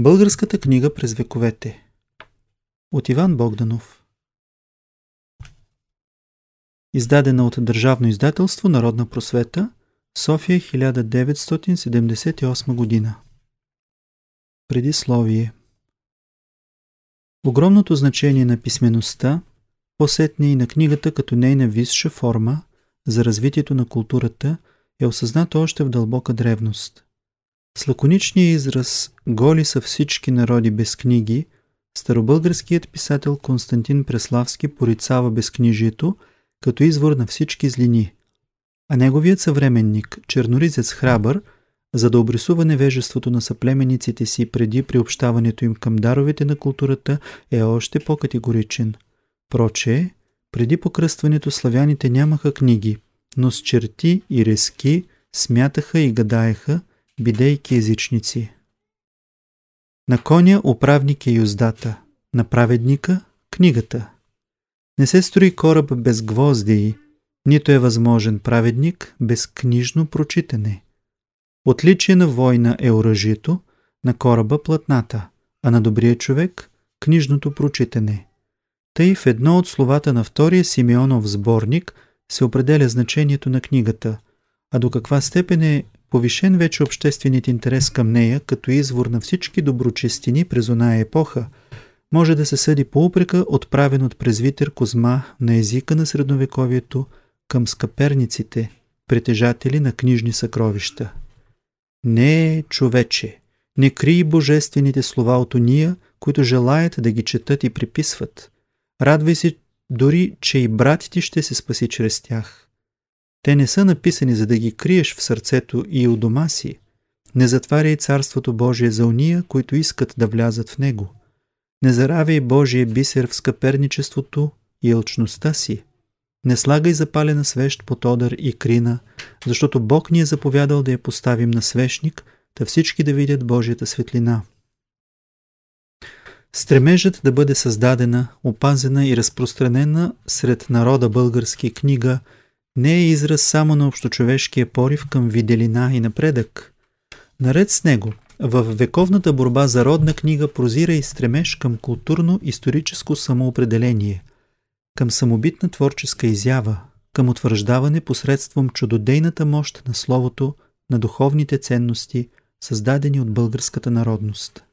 Българската книга през вековете. От Иван Богданов. Издадена от Държавно издателство Народна просвета София 1978 година. Предисловие. Огромното значение на писмеността, посетне и на книгата като нейна висша форма за развитието на културата е осъзнато още в дълбока древност – с лаконичния израз «Голи са всички народи без книги», старобългарският писател Константин Преславски порицава безкнижието като извор на всички злини. А неговият съвременник, черноризец Храбър, за да обрисува невежеството на съплемениците си преди приобщаването им към даровете на културата, е още по-категоричен. Проче, преди покръстването славяните нямаха книги, но с черти и резки смятаха и гадаеха, бидейки езичници. На коня управник е юздата, на праведника – книгата. Не се строи кораб без гвозди, нито е възможен праведник без книжно прочитане. Отличие на война е оръжието, на кораба – платната, а на добрия човек – книжното прочитане. Тъй в едно от словата на втория Симеонов сборник се определя значението на книгата, а до каква степен е повишен вече общественият интерес към нея като извор на всички доброчестини през оная епоха, може да се съди по упрека, отправен от презвитер Козма на езика на средновековието към скъперниците, притежатели на книжни съкровища. Не, човече, не крий божествените слова от уния, които желаят да ги четат и приписват. Радвай се дори, че и брат ти ще се спаси чрез тях. Те не са написани за да ги криеш в сърцето и у дома си. Не затваряй Царството Божие за уния, които искат да влязат в него. Не заравяй Божие бисер в скъперничеството и елчността си. Не слагай запалена свещ под одър и крина, защото Бог ни е заповядал да я поставим на свещник, да всички да видят Божията светлина. Стремежът да бъде създадена, опазена и разпространена сред народа български книга – не е израз само на общочовешкия порив към виделина и напредък. Наред с него, в вековната борба за родна книга прозира и стремеж към културно-историческо самоопределение, към самобитна творческа изява, към утвърждаване посредством чудодейната мощ на словото, на духовните ценности, създадени от българската народност.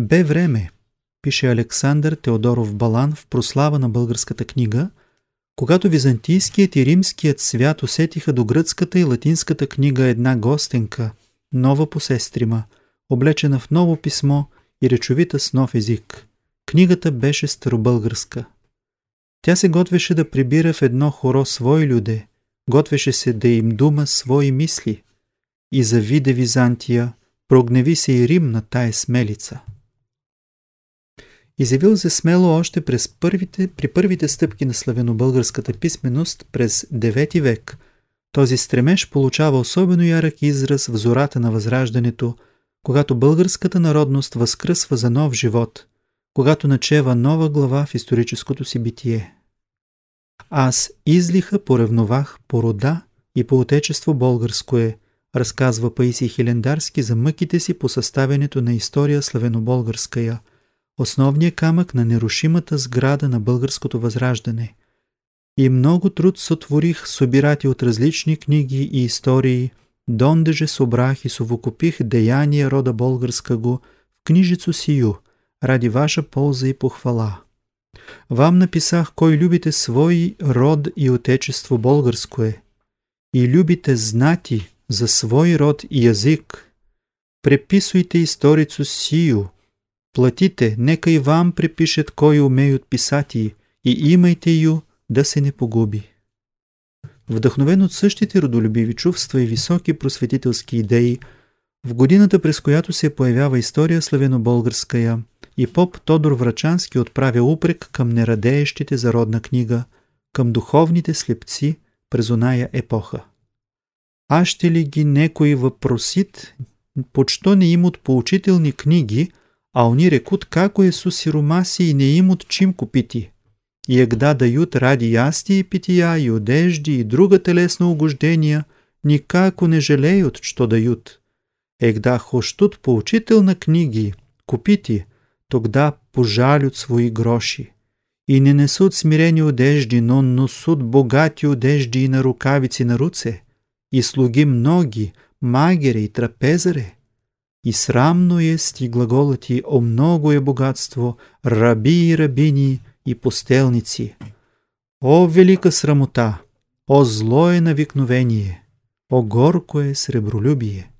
Бе време, пише Александър Теодоров Балан в прослава на българската книга – когато византийският и римският свят усетиха до гръцката и латинската книга една гостенка, нова посестрима, облечена в ново писмо и речовита с нов език. Книгата беше старобългарска. Тя се готвеше да прибира в едно хоро свои люде, готвеше се да им дума свои мисли. И завиде Византия, прогневи се и Рим на тая смелица изявил се смело още през първите, при първите стъпки на славянобългарската писменост през 9 век. Този стремеж получава особено ярък израз в зората на Възраждането, когато българската народност възкръсва за нов живот, когато начева нова глава в историческото си битие. Аз излиха поревновах по рода и по отечество българско е, разказва Паисий Хилендарски за мъките си по съставянето на история славянобългарска я – основния камък на нерушимата сграда на българското възраждане. И много труд сътворих собирати от различни книги и истории, дондеже собрах и совокупих деяния рода българска го в книжицу сию, ради ваша полза и похвала. Вам написах кой любите свой род и отечество българско е, и любите знати за свой род и язик. Преписуйте историцу сию – Платите, нека и вам припишат кой умеют писати и имайте ю да се не погуби. Вдъхновен от същите родолюбиви чувства и високи просветителски идеи, в годината през която се появява история славено-българская и поп Тодор Врачански отправя упрек към нерадеещите за родна книга, към духовните слепци през оная епоха. А ще ли ги некой въпросит, почто не им от поучителни книги, а они рекут како е су сиромаси и не имат чим купити. И егда дают ради ясти и пития, и одежди, и друга телесна угождения, никако не жалеют, что дают. егда хощут поучител на книги, купити, тогда пожалют свои гроши. И не несут смирени одежди, но носут богати одежди и на рукавици на руце, и слуги многи, магере и трапезаре. И срамно есть и глаголати о многое богатство, раби и рабини и пустелници. О велика срамота, о злое навикновение, о горкое сребролюбие.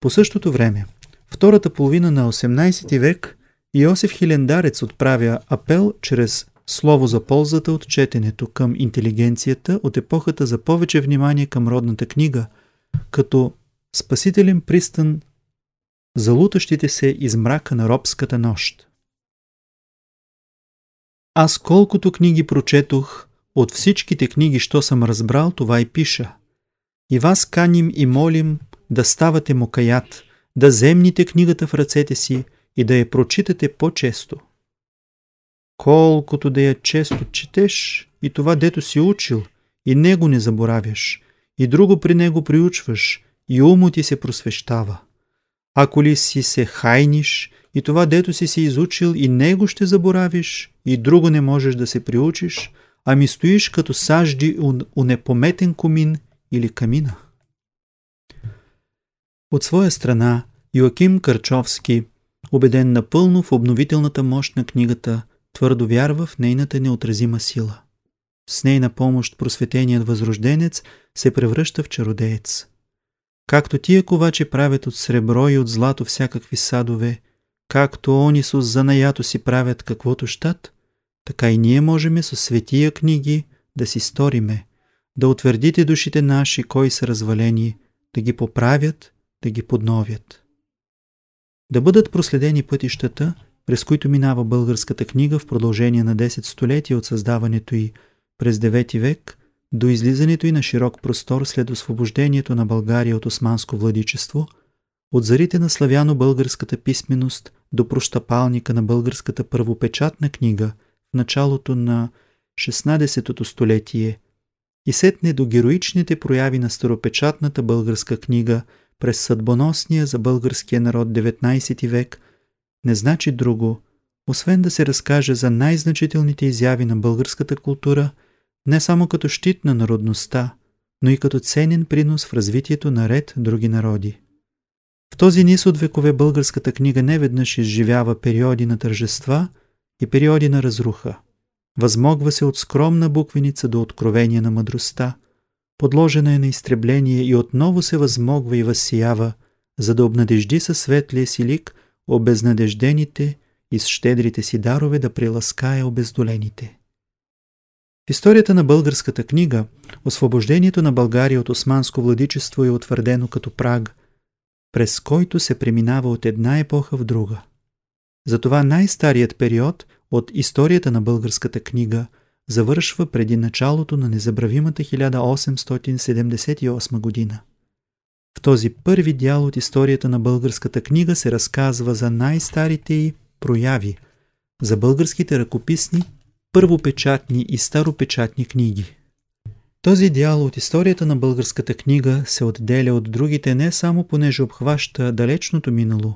По същото време, втората половина на 18 век, Иосиф Хилендарец отправя апел чрез слово за ползата от четенето към интелигенцията от епохата за повече внимание към родната книга, като спасителен пристан за лутащите се из мрака на робската нощ. Аз колкото книги прочетох, от всичките книги, що съм разбрал, това и пиша. И вас каним и молим да ставате мокаят, да земните книгата в ръцете си и да я прочитате по-често. Колкото да я често четеш и това дето си учил, и него не заборавяш, и друго при него приучваш, и умо ти се просвещава. Ако ли си се хайниш и това дето си се изучил и него ще заборавиш и друго не можеш да се приучиш, ами стоиш като сажди у непометен комин или камина. От своя страна Йоаким Карчовски, убеден напълно в обновителната мощ на книгата, твърдо вярва в нейната неотразима сила. С нейна помощ просветеният възрожденец се превръща в чародеец. Както тия ковачи правят от сребро и от злато всякакви садове, както они с занаято си правят каквото щат, така и ние можеме с светия книги да си сториме, да утвърдите душите наши, кои са развалени, да ги поправят, да ги подновят. Да бъдат проследени пътищата, през които минава българската книга в продължение на 10 столетия от създаването й през 9 век до излизането й на широк простор след освобождението на България от османско владичество, от зарите на славяно-българската писменост до прощапалника на българската първопечатна книга в началото на 16-то столетие и сетне до героичните прояви на старопечатната българска книга през съдбоносния за българския народ 19 век, не значи друго, освен да се разкаже за най-значителните изяви на българската култура – не само като щит на народността, но и като ценен принос в развитието на ред други народи. В този низ от векове българската книга не веднъж изживява периоди на тържества и периоди на разруха. Възмогва се от скромна буквеница до откровение на мъдростта, подложена е на изтребление и отново се възмогва и възсиява, за да обнадежди със светлия си лик обезнадеждените и с щедрите си дарове да приласкае обездолените. Историята на българската книга освобождението на България от османско владичество е утвърдено като праг, през който се преминава от една епоха в друга. Затова най-старият период от историята на българската книга завършва преди началото на незабравимата 1878 година. В този първи дял от историята на българската книга се разказва за най-старите й прояви, за българските ръкописни първопечатни и старопечатни книги. Този дял от историята на българската книга се отделя от другите не само понеже обхваща далечното минало,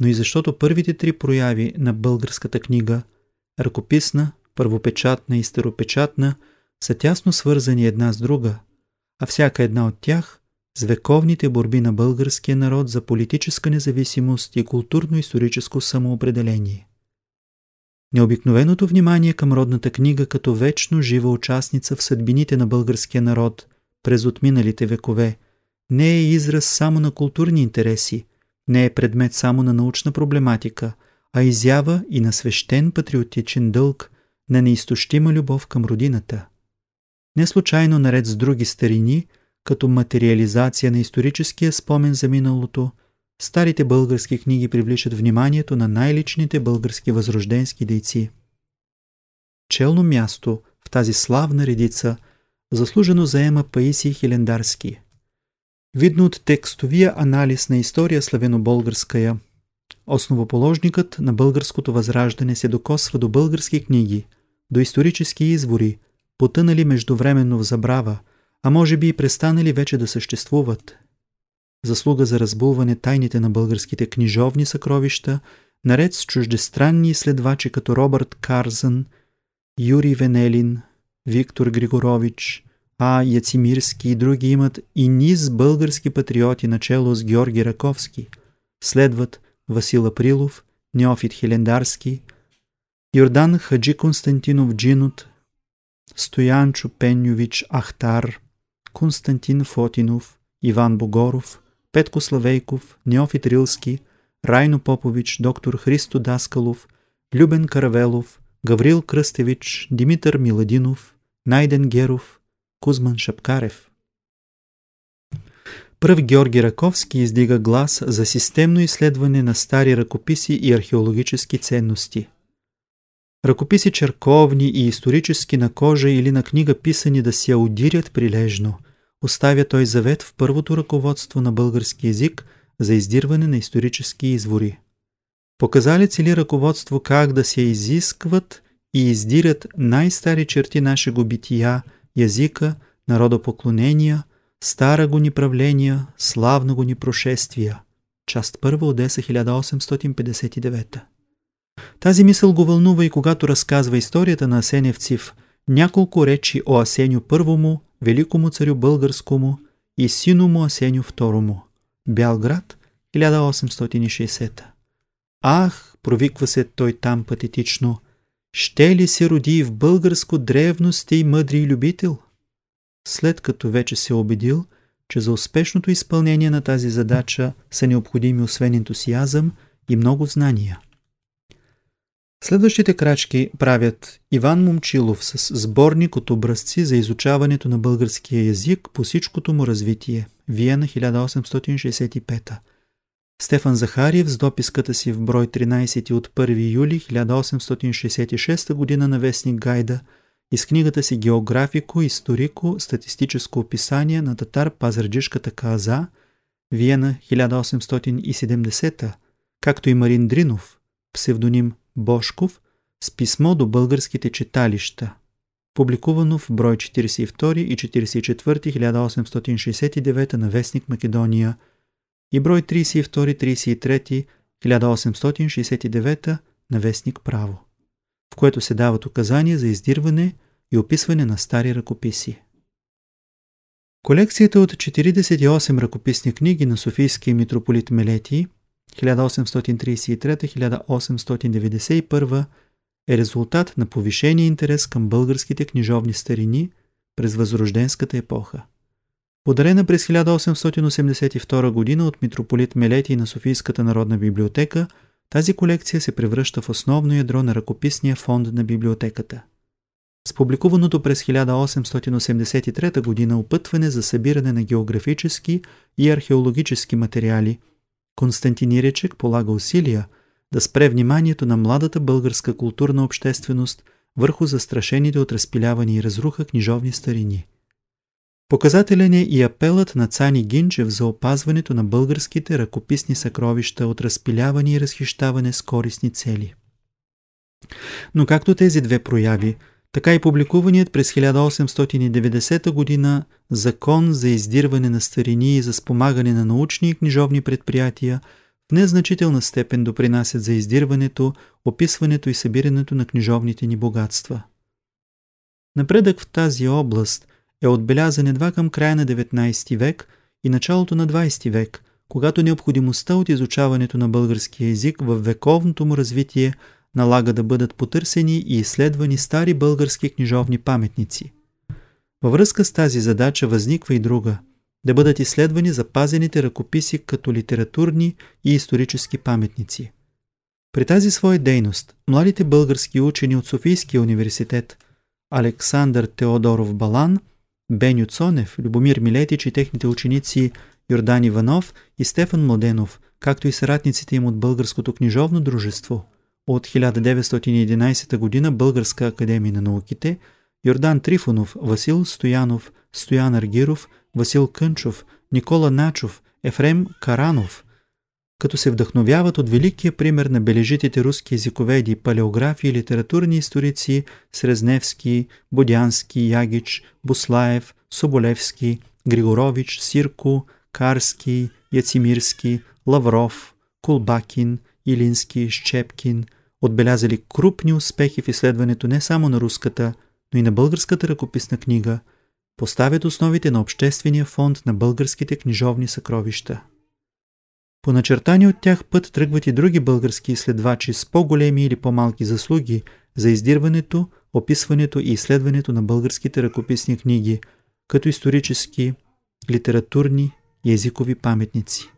но и защото първите три прояви на българската книга – ръкописна, първопечатна и старопечатна – са тясно свързани една с друга, а всяка една от тях с вековните борби на българския народ за политическа независимост и културно-историческо самоопределение. Необикновеното внимание към родната книга като вечно жива участница в съдбините на българския народ през отминалите векове не е израз само на културни интереси, не е предмет само на научна проблематика, а изява и на свещен патриотичен дълг, на неизтощима любов към родината. Не случайно наред с други старини, като материализация на историческия спомен за миналото – Старите български книги привличат вниманието на най-личните български възрожденски дейци. Челно място в тази славна редица заслужено заема Паисий Хилендарски. Видно от текстовия анализ на история славено-българская, основоположникът на българското възраждане се докосва до български книги, до исторически извори, потънали междувременно в забрава, а може би и престанали вече да съществуват – заслуга за разбулване тайните на българските книжовни съкровища, наред с чуждестранни изследвачи като Робърт Карзън, Юрий Венелин, Виктор Григорович, А. Яцимирски и други имат и низ български патриоти начало с Георги Раковски. Следват Васил Априлов, Неофит Хелендарски, Йордан Хаджи Константинов Джинот, Стоянчо Пенювич Ахтар, Константин Фотинов, Иван Богоров, Петко Славейков, Неофит Рилски, Райно Попович, доктор Христо Даскалов, Любен Каравелов, Гаврил Кръстевич, Димитър Миладинов, Найден Геров, Кузман Шапкарев. Пръв Георги Раковски издига глас за системно изследване на стари ръкописи и археологически ценности. Ръкописи черковни и исторически на кожа или на книга писани да се аудирят прилежно, оставя той завет в първото ръководство на български язик за издирване на исторически извори. Показали цели ръководство как да се изискват и издирят най-стари черти нашего бития, язика, народопоклонения, стара го ни правления, славно го ни прошествия. Част първа Одеса 1859 Тази мисъл го вълнува и когато разказва историята на Асеневци в няколко речи о Асеню първому, великому царю българскому и сину му Асеню второму. Бялград, 1860 Ах, провиква се той там патетично, ще ли се роди в българско древност и мъдри любител? След като вече се убедил, че за успешното изпълнение на тази задача са необходими освен ентусиазъм и много знания. Следващите крачки правят Иван Момчилов с сборник от образци за изучаването на българския язик по всичкото му развитие. Виена 1865 Стефан Захариев с дописката си в брой 13 от 1 юли 1866 г. на вестник Гайда и с книгата си Географико, историко, статистическо описание на татар Пазарджишката каза, Виена 1870, както и Марин Дринов, псевдоним Бошков, с писмо до българските читалища, публикувано в брой 42 и 44 1869 на вестник Македония – и брой 32-33 1869 на вестник Право, в което се дават указания за издирване и описване на стари ръкописи. Колекцията от 48 ръкописни книги на Софийския митрополит Мелетий 1833-1891 е резултат на повишения интерес към българските книжовни старини през възрожденската епоха. Подарена през 1882 г. от митрополит Мелети на Софийската народна библиотека, тази колекция се превръща в основно ядро на ръкописния фонд на библиотеката. С публикуваното през 1883 г. опътване за събиране на географически и археологически материали, Константин Иречек полага усилия да спре вниманието на младата българска културна общественост върху застрашените от разпиляване и разруха книжовни старини – Показателен е и апелът на Цани Гинчев за опазването на българските ръкописни съкровища от разпиляване и разхищаване с корисни цели. Но както тези две прояви, така и публикуваният през 1890 г. Закон за издирване на старини и за спомагане на научни и книжовни предприятия в незначителна степен допринасят за издирването, описването и събирането на книжовните ни богатства. Напредък в тази област – е отбелязан едва към края на 19 век и началото на 20 век, когато необходимостта от изучаването на българския език в вековното му развитие налага да бъдат потърсени и изследвани стари български книжовни паметници. Във връзка с тази задача възниква и друга – да бъдат изследвани запазените ръкописи като литературни и исторически паметници. При тази своя дейност младите български учени от Софийския университет Александър Теодоров Балан – Беню Цонев, Любомир Милетич и техните ученици Йордан Иванов и Стефан Младенов, както и съратниците им от Българското книжовно дружество. От 1911 г. Българска академия на науките, Йордан Трифонов, Васил Стоянов, Стоян Аргиров, Васил Кънчов, Никола Начов, Ефрем Каранов, като се вдъхновяват от великия пример на бележитите руски езиковеди, палеографи и литературни историци Срезневски, Бодянски, Ягич, Буслаев, Соболевски, Григорович, Сирко, Карски, Яцимирски, Лавров, Кулбакин, Илински, Щепкин отбелязали крупни успехи в изследването не само на руската, но и на българската ръкописна книга, поставят основите на Обществения фонд на българските книжовни съкровища. По начертани от тях път тръгват и други български изследвачи с по-големи или по-малки заслуги за издирването, описването и изследването на българските ръкописни книги, като исторически, литературни и езикови паметници.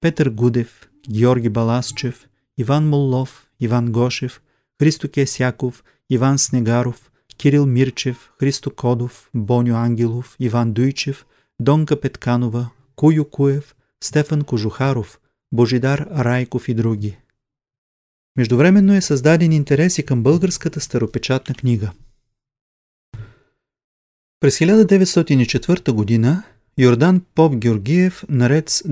Петър Гудев, Георги Баласчев, Иван Моллов, Иван Гошев, Христо Кесяков, Иван Снегаров, Кирил Мирчев, Христо Кодов, Боню Ангелов, Иван Дуйчев, Донка Петканова, Кую Куев, Стефан Кожухаров, Божидар Райков и други. Междувременно е създаден интерес и към българската старопечатна книга. През 1904 година Йордан Поп Георгиев наред с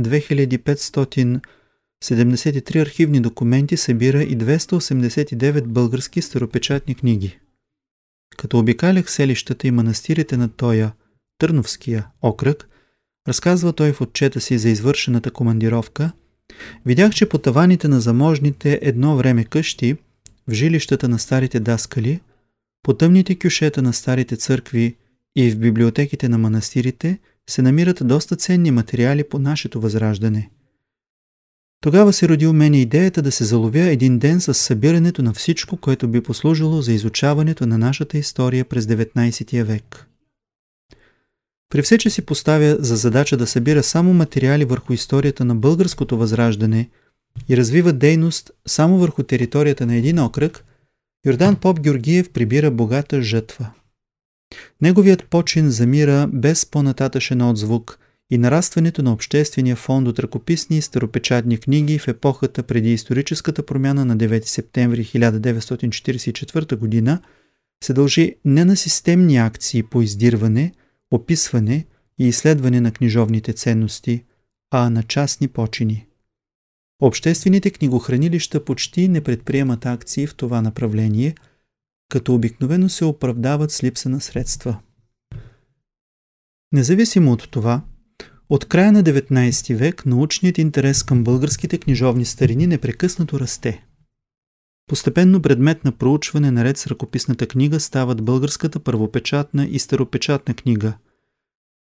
2573 архивни документи събира и 289 български старопечатни книги. Като обикалях селищата и манастирите на Тоя, Търновския окръг, разказва той в отчета си за извършената командировка, видях, че по таваните на заможните едно време къщи, в жилищата на старите даскали, по тъмните кюшета на старите църкви и в библиотеките на манастирите се намират доста ценни материали по нашето възраждане. Тогава се роди у мене идеята да се заловя един ден с събирането на всичко, което би послужило за изучаването на нашата история през 19 век. При все, че си поставя за задача да събира само материали върху историята на българското възраждане и развива дейност само върху територията на един окръг, Йордан Поп Георгиев прибира богата жътва. Неговият почин замира без по-нататъчен отзвук и нарастването на обществения фонд от ръкописни и старопечатни книги в епохата преди историческата промяна на 9 септември 1944 г. се дължи не на системни акции по издирване, описване и изследване на книжовните ценности, а на частни почини. Обществените книгохранилища почти не предприемат акции в това направление – като обикновено се оправдават с липса на средства. Независимо от това, от края на 19 век научният интерес към българските книжовни старини непрекъснато расте. Постепенно предмет на проучване наред с ръкописната книга стават българската първопечатна и старопечатна книга.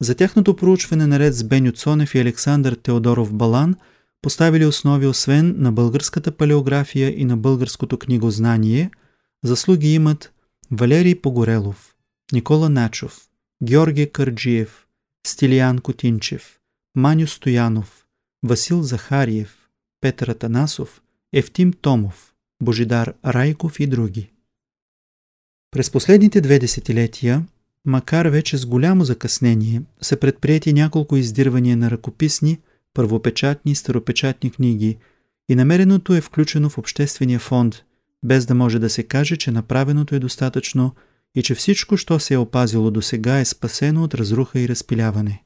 За тяхното проучване наред с Беню Цонев и Александър Теодоров Балан поставили основи освен на българската палеография и на българското книгознание – Заслуги имат Валерий Погорелов, Никола Начов, Георгий Кърджиев, Стилиян Котинчев, Маню Стоянов, Васил Захариев, Петър Атанасов, Евтим Томов, Божидар Райков и други. През последните две десетилетия, макар вече с голямо закъснение, са предприяти няколко издирвания на ръкописни, първопечатни и старопечатни книги и намереното е включено в Обществения фонд – без да може да се каже, че направеното е достатъчно и че всичко, що се е опазило до сега, е спасено от разруха и разпиляване.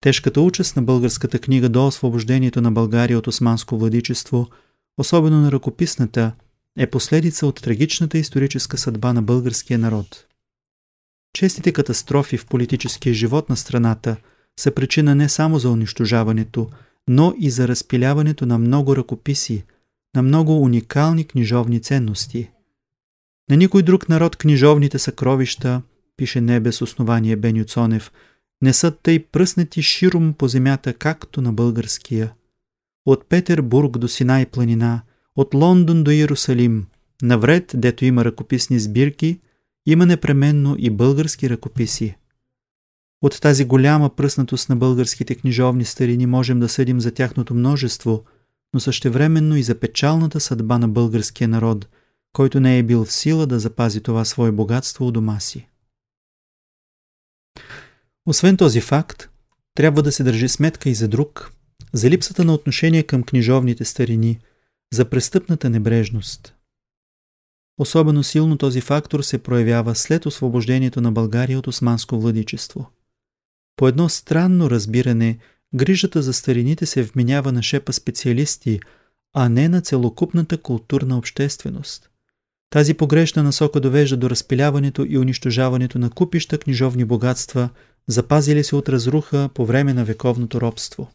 Тежката участ на българската книга до освобождението на България от османско владичество, особено на ръкописната, е последица от трагичната историческа съдба на българския народ. Честите катастрофи в политическия живот на страната са причина не само за унищожаването, но и за разпиляването на много ръкописи – на много уникални книжовни ценности. На никой друг народ книжовните съкровища, пише не без основание Беню Цонев, не са тъй пръснати широм по земята, както на българския. От Петербург до Синай планина, от Лондон до Иерусалим, навред, дето има ръкописни сбирки, има непременно и български ръкописи. От тази голяма пръснатост на българските книжовни старини можем да съдим за тяхното множество – но същевременно и за печалната съдба на българския народ, който не е бил в сила да запази това свое богатство у дома си. Освен този факт, трябва да се държи сметка и за друг, за липсата на отношение към книжовните старини, за престъпната небрежност. Особено силно този фактор се проявява след освобождението на България от османско владичество. По едно странно разбиране – грижата за старините се вменява на шепа специалисти, а не на целокупната културна общественост. Тази погрешна насока довежда до разпиляването и унищожаването на купища книжовни богатства запазили се от разруха по време на вековното робство.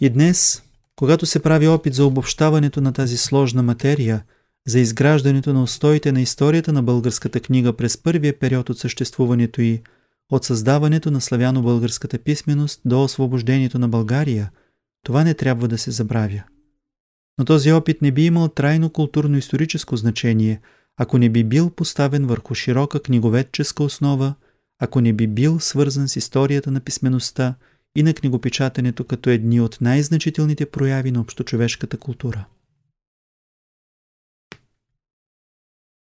И днес, когато се прави опит за обобщаването на тази сложна материя, за изграждането на устоите на историята на българската книга през първия период от съществуването й, от създаването на славяно-българската писменост до освобождението на България, това не трябва да се забравя. Но този опит не би имал трайно културно-историческо значение, ако не би бил поставен върху широка книговедческа основа, ако не би бил свързан с историята на писмеността и на книгопечатането като едни от най-значителните прояви на общочовешката култура.